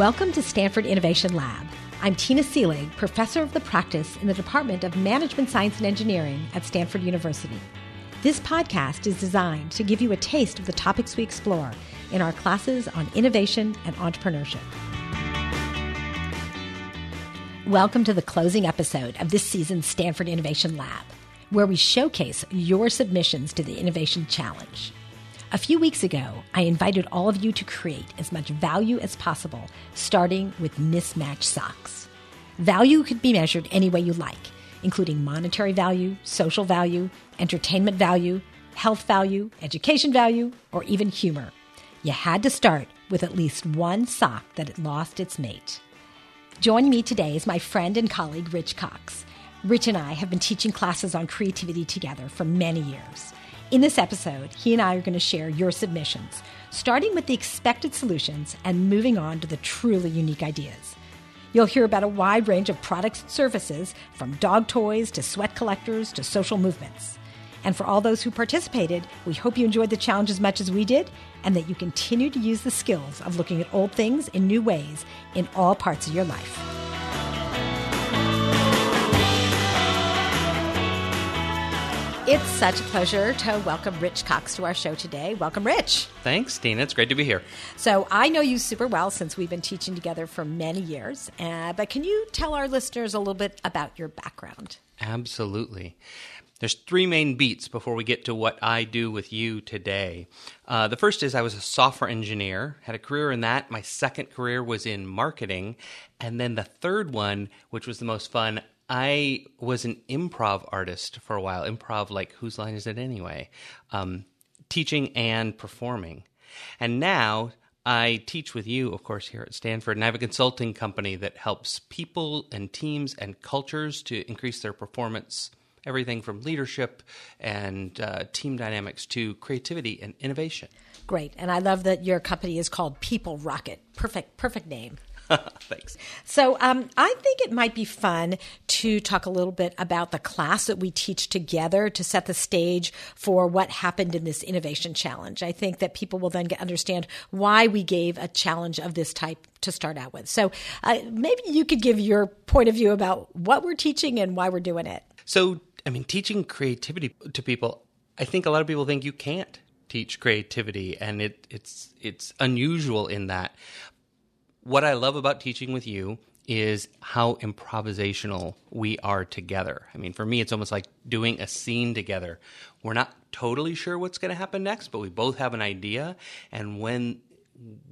Welcome to Stanford Innovation Lab. I'm Tina Seelig, professor of the practice in the Department of Management Science and Engineering at Stanford University. This podcast is designed to give you a taste of the topics we explore in our classes on innovation and entrepreneurship. Welcome to the closing episode of this season's Stanford Innovation Lab, where we showcase your submissions to the Innovation Challenge. A few weeks ago, I invited all of you to create as much value as possible, starting with mismatched socks. Value could be measured any way you like, including monetary value, social value, entertainment value, health value, education value, or even humor. You had to start with at least one sock that had lost its mate. Joining me today is my friend and colleague, Rich Cox. Rich and I have been teaching classes on creativity together for many years. In this episode, he and I are going to share your submissions, starting with the expected solutions and moving on to the truly unique ideas. You'll hear about a wide range of products and services, from dog toys to sweat collectors to social movements. And for all those who participated, we hope you enjoyed the challenge as much as we did and that you continue to use the skills of looking at old things in new ways in all parts of your life. It's such a pleasure to welcome Rich Cox to our show today. Welcome, Rich. Thanks, Tina. It's great to be here. So, I know you super well since we've been teaching together for many years, uh, but can you tell our listeners a little bit about your background? Absolutely. There's three main beats before we get to what I do with you today. Uh, the first is I was a software engineer, had a career in that. My second career was in marketing. And then the third one, which was the most fun, I was an improv artist for a while. Improv, like whose line is it anyway? Um, teaching and performing. And now I teach with you, of course, here at Stanford, and I have a consulting company that helps people and teams and cultures to increase their performance. Everything from leadership and uh, team dynamics to creativity and innovation. Great, and I love that your company is called People Rocket. Perfect, perfect name. Thanks. So, um, I think it might be fun to talk a little bit about the class that we teach together to set the stage for what happened in this innovation challenge. I think that people will then get, understand why we gave a challenge of this type to start out with. So, uh, maybe you could give your point of view about what we're teaching and why we're doing it. So, I mean, teaching creativity to people, I think a lot of people think you can't teach creativity, and it, it's it's unusual in that what I love about teaching with you is how improvisational we are together. I mean, for me, it's almost like doing a scene together. We're not totally sure what's going to happen next, but we both have an idea. And when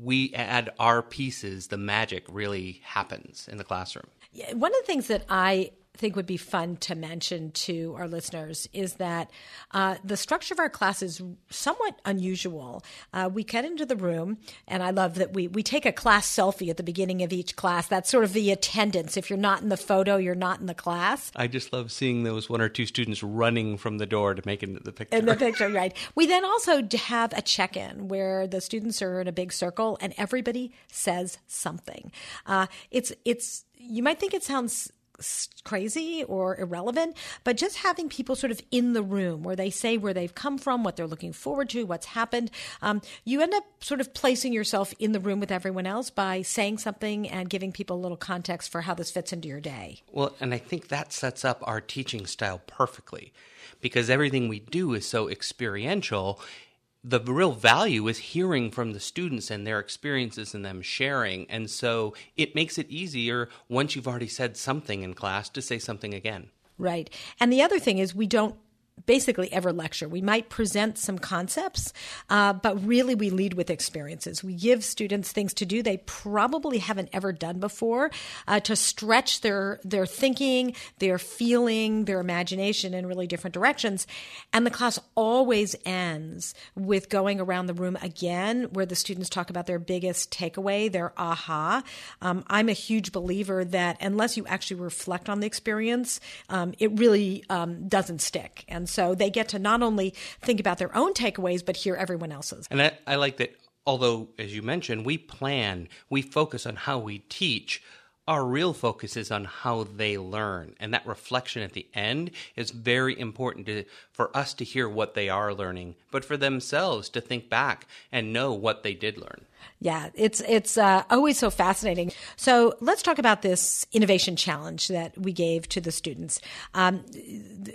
we add our pieces, the magic really happens in the classroom. One of the things that I think would be fun to mention to our listeners is that uh, the structure of our class is somewhat unusual. Uh, we get into the room, and I love that we, we take a class selfie at the beginning of each class. That's sort of the attendance. If you're not in the photo, you're not in the class. I just love seeing those one or two students running from the door to make it into the picture. In the picture, right. We then also have a check in where the students are in a big circle and everybody says something. Uh, it's, it's, you might think it sounds crazy or irrelevant, but just having people sort of in the room where they say where they've come from, what they're looking forward to, what's happened, um, you end up sort of placing yourself in the room with everyone else by saying something and giving people a little context for how this fits into your day. Well, and I think that sets up our teaching style perfectly because everything we do is so experiential the real value is hearing from the students and their experiences and them sharing. And so it makes it easier once you've already said something in class to say something again. Right. And the other thing is, we don't basically ever lecture. We might present some concepts, uh, but really we lead with experiences. We give students things to do they probably haven't ever done before uh, to stretch their their thinking, their feeling, their imagination in really different directions. And the class always ends with going around the room again, where the students talk about their biggest takeaway, their aha. Um, I'm a huge believer that unless you actually reflect on the experience, um, it really um, doesn't stick. And so they get to not only think about their own takeaways, but hear everyone else's. And I, I like that, although, as you mentioned, we plan, we focus on how we teach. Our real focus is on how they learn. And that reflection at the end is very important to, for us to hear what they are learning, but for themselves to think back and know what they did learn. Yeah, it's it's uh, always so fascinating. So let's talk about this innovation challenge that we gave to the students. Um,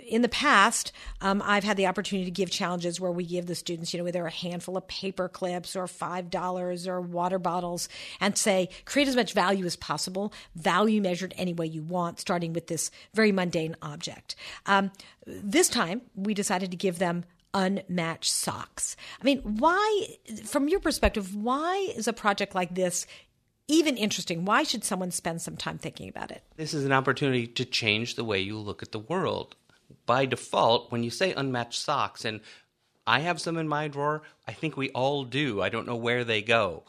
in the past, um, I've had the opportunity to give challenges where we give the students, you know, either a handful of paper clips or five dollars or water bottles, and say create as much value as possible. Value measured any way you want, starting with this very mundane object. Um, this time, we decided to give them unmatched socks. I mean, why, from your perspective, why is a project like this even interesting? Why should someone spend some time thinking about it? This is an opportunity to change the way you look at the world. By default, when you say unmatched socks, and I have some in my drawer, I think we all do. I don't know where they go.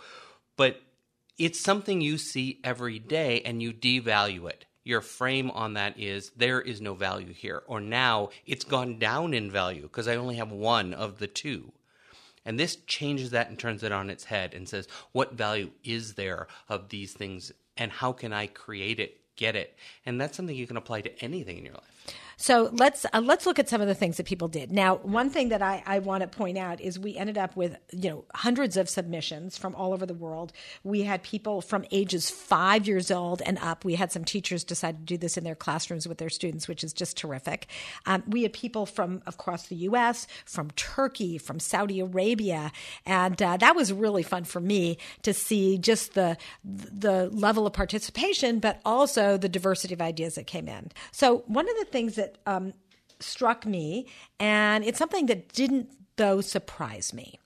But it's something you see every day and you devalue it your frame on that is there is no value here, or now it's gone down in value because I only have one of the two. And this changes that and turns it on its head and says, what value is there of these things and how can I create it, get it? And that's something you can apply to anything in your life. So let's uh, let's look at some of the things that people did. Now, one thing that I, I want to point out is we ended up with you know hundreds of submissions from all over the world. We had people from ages five years old and up. We had some teachers decide to do this in their classrooms with their students, which is just terrific. Um, we had people from across the U.S., from Turkey, from Saudi Arabia, and uh, that was really fun for me to see just the the level of participation, but also the diversity of ideas that came in. So one of the things that um, struck me, and it's something that didn't, though, surprise me.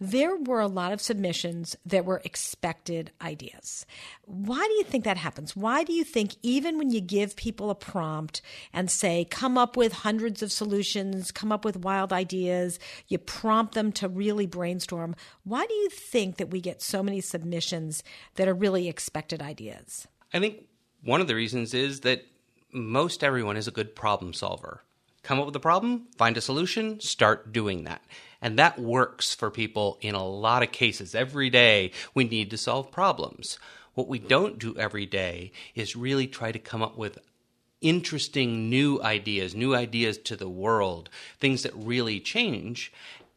There were a lot of submissions that were expected ideas. Why do you think that happens? Why do you think, even when you give people a prompt and say, come up with hundreds of solutions, come up with wild ideas, you prompt them to really brainstorm, why do you think that we get so many submissions that are really expected ideas? I think one of the reasons is that most everyone is a good problem solver. Come up with a problem, find a solution, start doing that. And that works for people in a lot of cases. Every day we need to solve problems. What we don't do every day is really try to come up with interesting new ideas, new ideas to the world, things that really change.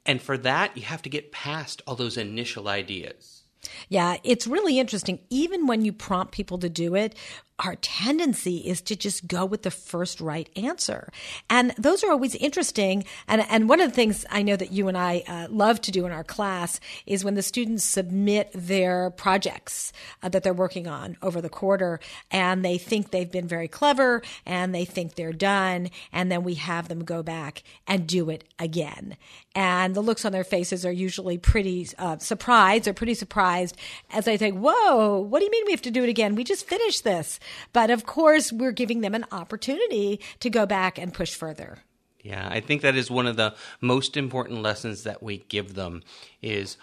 And for that, you have to get past all those initial ideas. Yeah, it's really interesting. Even when you prompt people to do it, our tendency is to just go with the first right answer. And those are always interesting. And, and one of the things I know that you and I uh, love to do in our class is when the students submit their projects uh, that they're working on over the quarter and they think they've been very clever and they think they're done. And then we have them go back and do it again. And the looks on their faces are usually pretty uh, surprised. They're pretty surprised as they think, whoa, what do you mean we have to do it again? We just finished this. But of course, we're giving them an opportunity to go back and push further. Yeah, I think that is one of the most important lessons that we give them is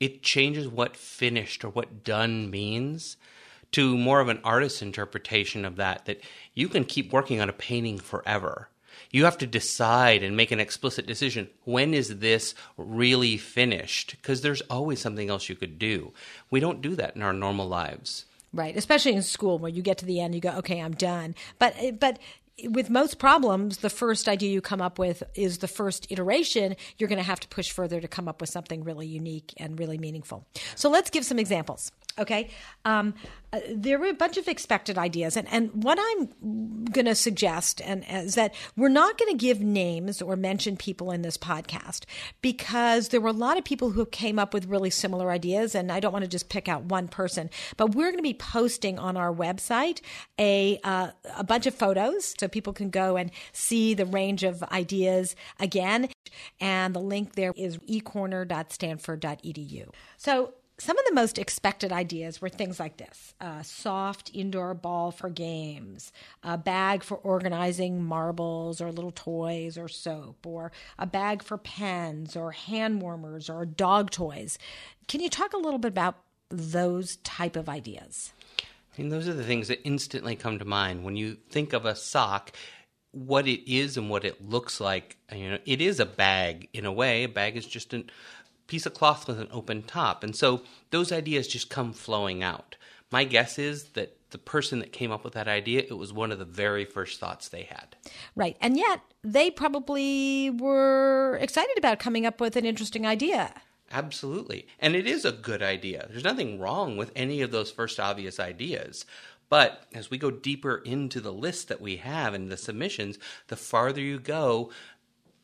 it changes what finished or what done means to more of an artist's interpretation of that that you can keep working on a painting forever. You have to decide and make an explicit decision. When is this really finished? Because there's always something else you could do. We don't do that in our normal lives. Right, especially in school where you get to the end, you go, okay, I'm done. But but with most problems, the first idea you come up with is the first iteration. You're going to have to push further to come up with something really unique and really meaningful. So let's give some examples. Okay. Um, uh, there were a bunch of expected ideas. And, and what I'm going to suggest and, is that we're not going to give names or mention people in this podcast because there were a lot of people who came up with really similar ideas. And I don't want to just pick out one person, but we're going to be posting on our website a, uh, a bunch of photos so people can go and see the range of ideas again. And the link there is ecorner.stanford.edu. So some of the most expected ideas were things like this a soft indoor ball for games, a bag for organizing marbles or little toys or soap, or a bag for pens or hand warmers or dog toys. Can you talk a little bit about those type of ideas? I mean, those are the things that instantly come to mind when you think of a sock what it is and what it looks like. You know, it is a bag in a way. A bag is just an piece of cloth with an open top. And so those ideas just come flowing out. My guess is that the person that came up with that idea, it was one of the very first thoughts they had. Right. And yet they probably were excited about coming up with an interesting idea. Absolutely. And it is a good idea. There's nothing wrong with any of those first obvious ideas. But as we go deeper into the list that we have and the submissions, the farther you go,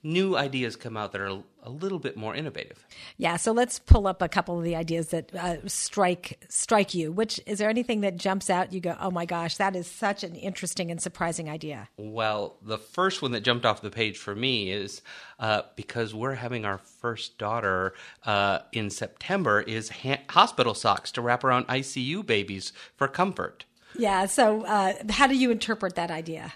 new ideas come out that are a little bit more innovative. Yeah, so let's pull up a couple of the ideas that uh, strike strike you. Which is there anything that jumps out? You go, oh my gosh, that is such an interesting and surprising idea. Well, the first one that jumped off the page for me is uh, because we're having our first daughter uh, in September. Is ha- hospital socks to wrap around ICU babies for comfort. Yeah. So, uh, how do you interpret that idea?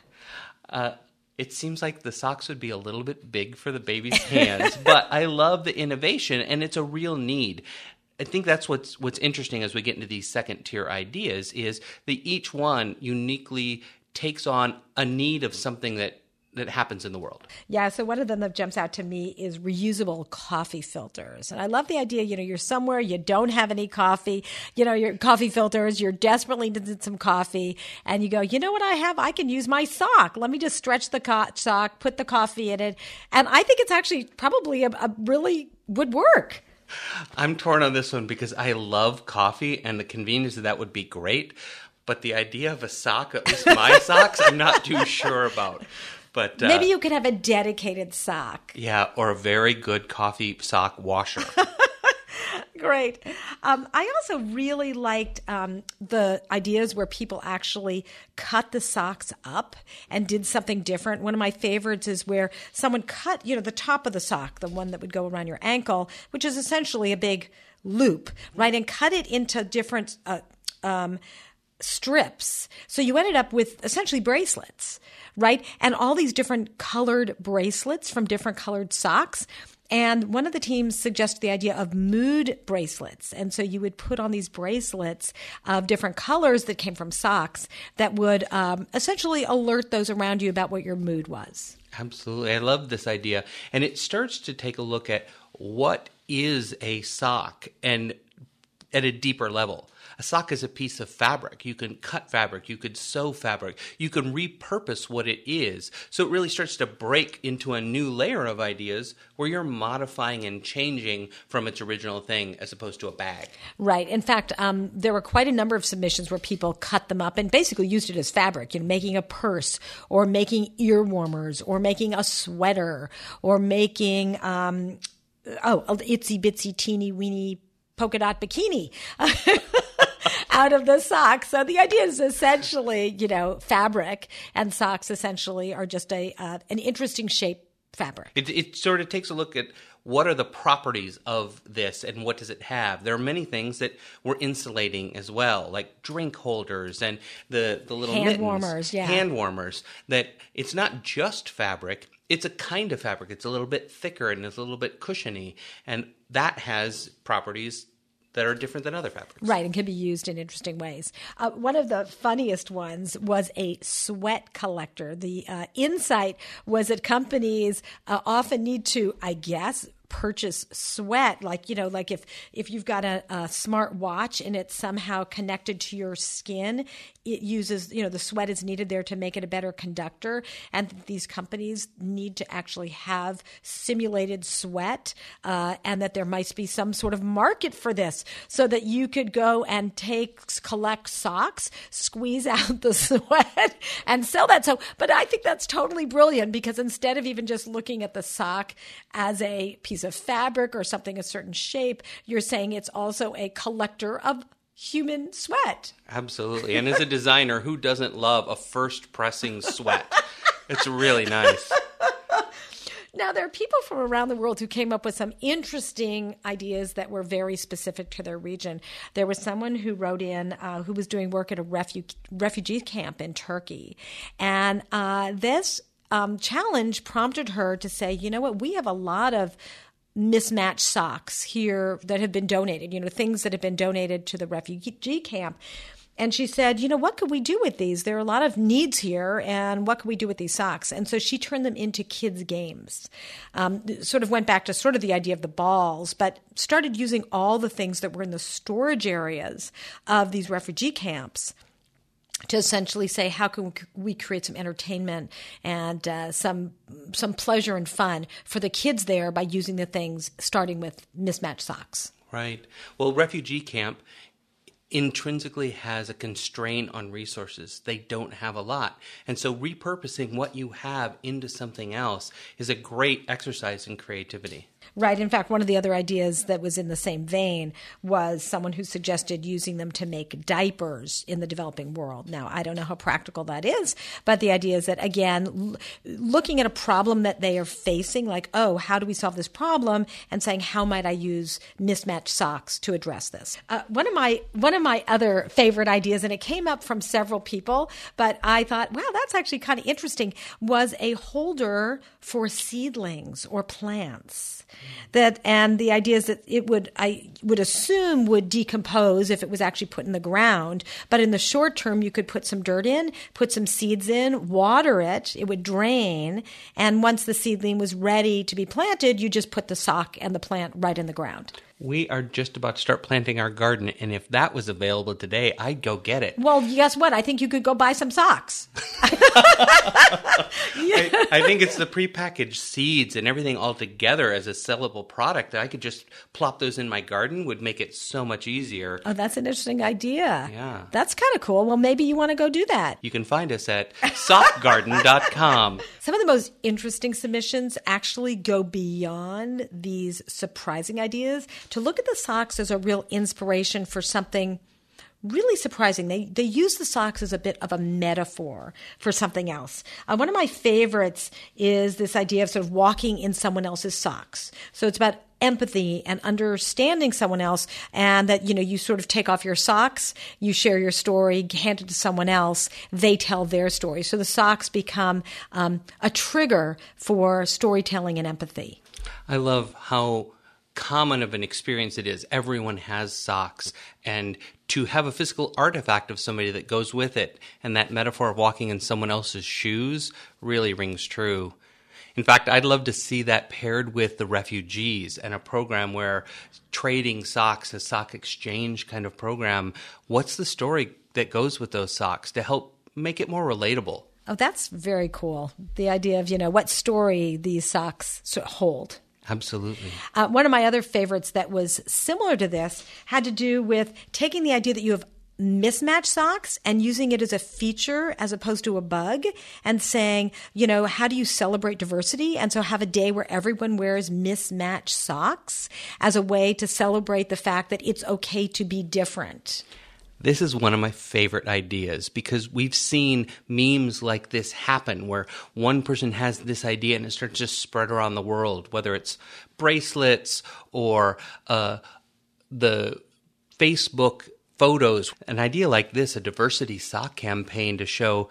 It seems like the socks would be a little bit big for the baby's hands, but I love the innovation and it's a real need. I think that's what's what's interesting as we get into these second tier ideas is that each one uniquely takes on a need of something that that happens in the world. Yeah, so one of them that jumps out to me is reusable coffee filters. And I love the idea, you know, you're somewhere, you don't have any coffee, you know, your coffee filters, you're desperately needing some coffee, and you go, you know what I have? I can use my sock. Let me just stretch the co- sock, put the coffee in it. And I think it's actually probably a, a really would work. I'm torn on this one because I love coffee and the convenience of that would be great. But the idea of a sock, at least my socks, I'm not too sure about. But uh, maybe you could have a dedicated sock. Yeah, or a very good coffee sock washer. Great. Um, I also really liked um, the ideas where people actually cut the socks up and did something different. One of my favorites is where someone cut, you know, the top of the sock, the one that would go around your ankle, which is essentially a big loop, right, and cut it into different. Uh, um, strips. So you ended up with essentially bracelets, right? And all these different colored bracelets from different colored socks. And one of the teams suggested the idea of mood bracelets. And so you would put on these bracelets of different colors that came from socks that would um, essentially alert those around you about what your mood was. Absolutely. I love this idea. And it starts to take a look at what is a sock and at a deeper level. A sock is a piece of fabric. You can cut fabric, you could sew fabric, you can repurpose what it is. So it really starts to break into a new layer of ideas where you're modifying and changing from its original thing as opposed to a bag. Right. In fact, um, there were quite a number of submissions where people cut them up and basically used it as fabric, you know, making a purse or making ear warmers or making a sweater or making, um, oh, itsy bitsy teeny weeny polka dot bikini. out of the socks. So the idea is essentially, you know, fabric and socks essentially are just a uh, an interesting shape fabric. It, it sort of takes a look at what are the properties of this and what does it have? There are many things that we're insulating as well, like drink holders and the, the little hand mittens, warmers, yeah. hand warmers. That it's not just fabric; it's a kind of fabric. It's a little bit thicker and it's a little bit cushiony, and that has properties that are different than other fabrics. Right, and can be used in interesting ways. Uh, one of the funniest ones was a sweat collector. The uh, insight was that companies uh, often need to, I guess, purchase sweat like you know like if if you've got a, a smart watch and it's somehow connected to your skin it uses you know the sweat is needed there to make it a better conductor. And these companies need to actually have simulated sweat uh, and that there might be some sort of market for this so that you could go and take collect socks squeeze out the sweat and sell that. So but i think that's totally brilliant because instead of even just looking at the sock as a piece piece of fabric or something a certain shape, you're saying it's also a collector of human sweat. Absolutely. And as a designer, who doesn't love a first pressing sweat? it's really nice. Now, there are people from around the world who came up with some interesting ideas that were very specific to their region. There was someone who wrote in uh, who was doing work at a refu- refugee camp in Turkey. And uh, this um, challenge prompted her to say, you know what, we have a lot of mismatched socks here that have been donated, you know, things that have been donated to the refugee camp. And she said, you know, what could we do with these? There are a lot of needs here, and what could we do with these socks? And so she turned them into kids' games. Um, sort of went back to sort of the idea of the balls, but started using all the things that were in the storage areas of these refugee camps to essentially say how can we create some entertainment and uh, some some pleasure and fun for the kids there by using the things starting with mismatched socks. Right. Well, refugee camp intrinsically has a constraint on resources. They don't have a lot. And so repurposing what you have into something else is a great exercise in creativity. Right. In fact, one of the other ideas that was in the same vein was someone who suggested using them to make diapers in the developing world. Now, I don't know how practical that is, but the idea is that, again, looking at a problem that they are facing, like, oh, how do we solve this problem? And saying, how might I use mismatched socks to address this? Uh, one of my one of my other favorite ideas, and it came up from several people, but I thought, wow, that's actually kind of interesting, was a holder for seedlings or plants that and the idea is that it would I would assume would decompose if it was actually put in the ground. But in the short term you could put some dirt in put some seeds in water it it would drain. And once the seedling was ready to be planted you just put the sock and the plant right in the ground we are just about to start planting our garden, and if that was available today, I'd go get it. Well, guess what? I think you could go buy some socks. I, I, think it's the prepackaged seeds and everything all together as a sellable product that I could just plop those in my garden would make it so much easier. Oh, that's an interesting idea. Yeah. That's kind of cool. Well, maybe you want to go do that. You can find us at sockgarden.com. Some of the most interesting submissions actually go beyond these surprising ideas to look at the socks as a real inspiration for something really surprising. They they use the socks as a bit of a metaphor for something else. Uh, one of my favorites is this idea of sort of walking in someone else's socks. So it's about empathy and understanding someone else and that you know you sort of take off your socks you share your story hand it to someone else they tell their story so the socks become um, a trigger for storytelling and empathy i love how common of an experience it is. Everyone has socks. And to have a physical artifact of somebody that goes with it, and that metaphor of walking in someone else's shoes really rings true. In fact, I'd love to see that paired with the refugees and a program where trading socks, a sock exchange kind of program. What's the story that goes with those socks to help make it more relatable? Oh, that's very cool. The idea of, you know, what story these socks hold. Absolutely. Uh, one of my other favorites that was similar to this had to do with taking the idea that you have mismatched socks and using it as a feature as opposed to a bug and saying, you know, how do you celebrate diversity? And so have a day where everyone wears mismatched socks as a way to celebrate the fact that it's okay to be different. This is one of my favorite ideas because we've seen memes like this happen where one person has this idea and it starts to spread around the world, whether it's bracelets or uh, the Facebook photos. An idea like this, a diversity sock campaign to show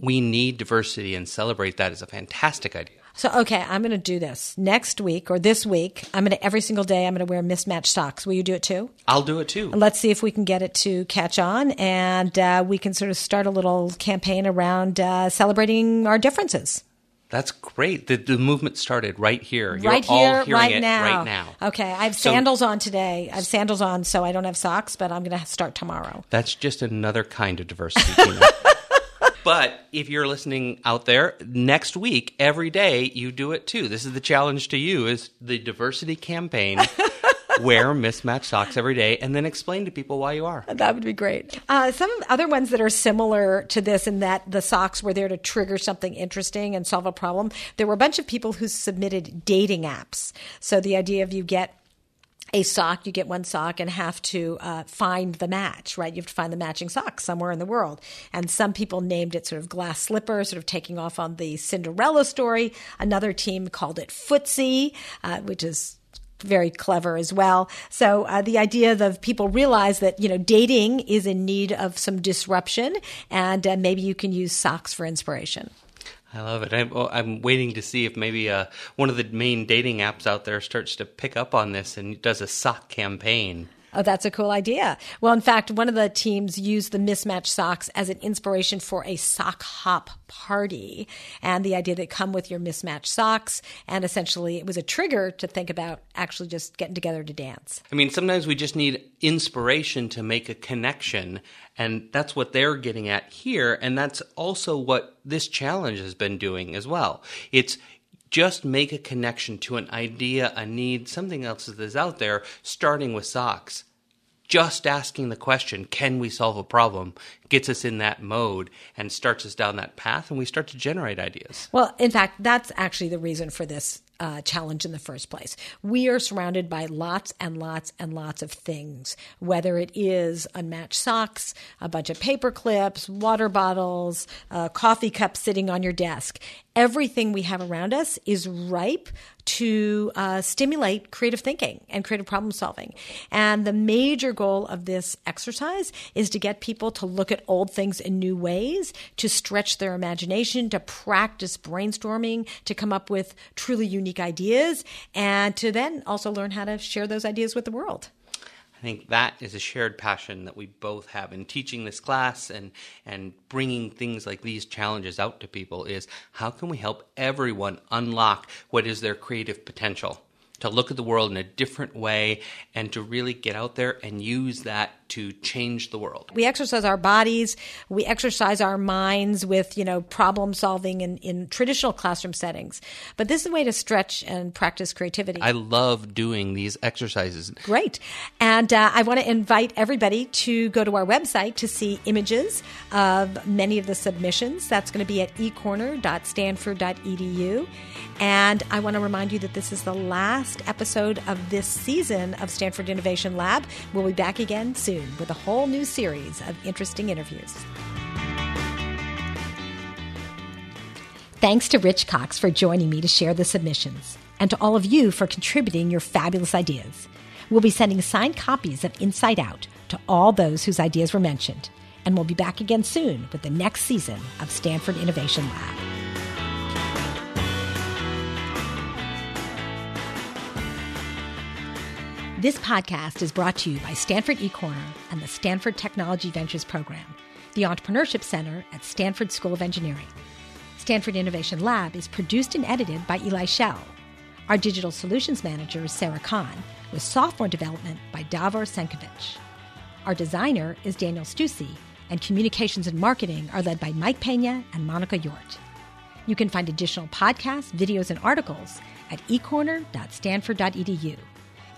we need diversity and celebrate that is a fantastic idea. So, okay, I'm going to do this next week or this week. I'm going to every single day. I'm going to wear mismatched socks. Will you do it too? I'll do it too. Let's see if we can get it to catch on, and uh, we can sort of start a little campaign around uh, celebrating our differences. That's great. The, the movement started right here. You're right here, right now. right now. Okay, I have sandals so, on today. I have sandals on, so I don't have socks, but I'm going to start tomorrow. That's just another kind of diversity. But if you're listening out there, next week, every day, you do it too. This is the challenge to you is the diversity campaign. wear mismatched socks every day and then explain to people why you are. That would be great. Uh, some other ones that are similar to this in that the socks were there to trigger something interesting and solve a problem. There were a bunch of people who submitted dating apps. So the idea of you get a sock, you get one sock and have to uh, find the match, right? You have to find the matching sock somewhere in the world. And some people named it sort of glass slipper, sort of taking off on the Cinderella story. Another team called it footsie, uh, which is very clever as well. So uh, the idea of people realize that you know dating is in need of some disruption, and uh, maybe you can use socks for inspiration. I love it. I'm, I'm waiting to see if maybe uh, one of the main dating apps out there starts to pick up on this and does a sock campaign. Oh, that's a cool idea. Well, in fact, one of the teams used the mismatched socks as an inspiration for a sock hop party and the idea that come with your mismatched socks. And essentially, it was a trigger to think about actually just getting together to dance. I mean, sometimes we just need inspiration to make a connection. And that's what they're getting at here. And that's also what this challenge has been doing as well. It's just make a connection to an idea, a need, something else that is out there, starting with socks. Just asking the question, can we solve a problem, gets us in that mode and starts us down that path, and we start to generate ideas. Well, in fact, that's actually the reason for this uh, challenge in the first place. We are surrounded by lots and lots and lots of things, whether it is unmatched socks, a bunch of paper clips, water bottles, a coffee cup sitting on your desk. Everything we have around us is ripe to uh, stimulate creative thinking and creative problem solving. And the major goal of this exercise is to get people to look at old things in new ways, to stretch their imagination, to practice brainstorming, to come up with truly unique ideas, and to then also learn how to share those ideas with the world. I think that is a shared passion that we both have in teaching this class and and bringing things like these challenges out to people is how can we help everyone unlock what is their creative potential to look at the world in a different way and to really get out there and use that to change the world. We exercise our bodies, we exercise our minds with, you know, problem solving in, in traditional classroom settings. But this is a way to stretch and practice creativity. I love doing these exercises. Great. And uh, I want to invite everybody to go to our website to see images of many of the submissions. That's going to be at ecorner.stanford.edu. And I want to remind you that this is the last episode of this season of Stanford Innovation Lab. We'll be back again soon with a whole new series of interesting interviews. Thanks to Rich Cox for joining me to share the submissions, and to all of you for contributing your fabulous ideas. We'll be sending signed copies of Insight Out to all those whose ideas were mentioned, and we'll be back again soon with the next season of Stanford Innovation Lab. This podcast is brought to you by Stanford eCorner and the Stanford Technology Ventures Program, the Entrepreneurship Center at Stanford School of Engineering. Stanford Innovation Lab is produced and edited by Eli Shell. Our digital solutions manager is Sarah Kahn, with software development by Davor Senkovic. Our designer is Daniel Stussy, and communications and marketing are led by Mike Pena and Monica Yort. You can find additional podcasts, videos, and articles at ecorner.stanford.edu.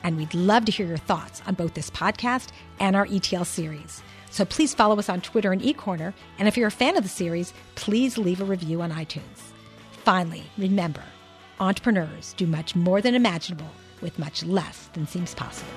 And we'd love to hear your thoughts on both this podcast and our ETL series. So please follow us on Twitter and eCorner. And if you're a fan of the series, please leave a review on iTunes. Finally, remember entrepreneurs do much more than imaginable with much less than seems possible.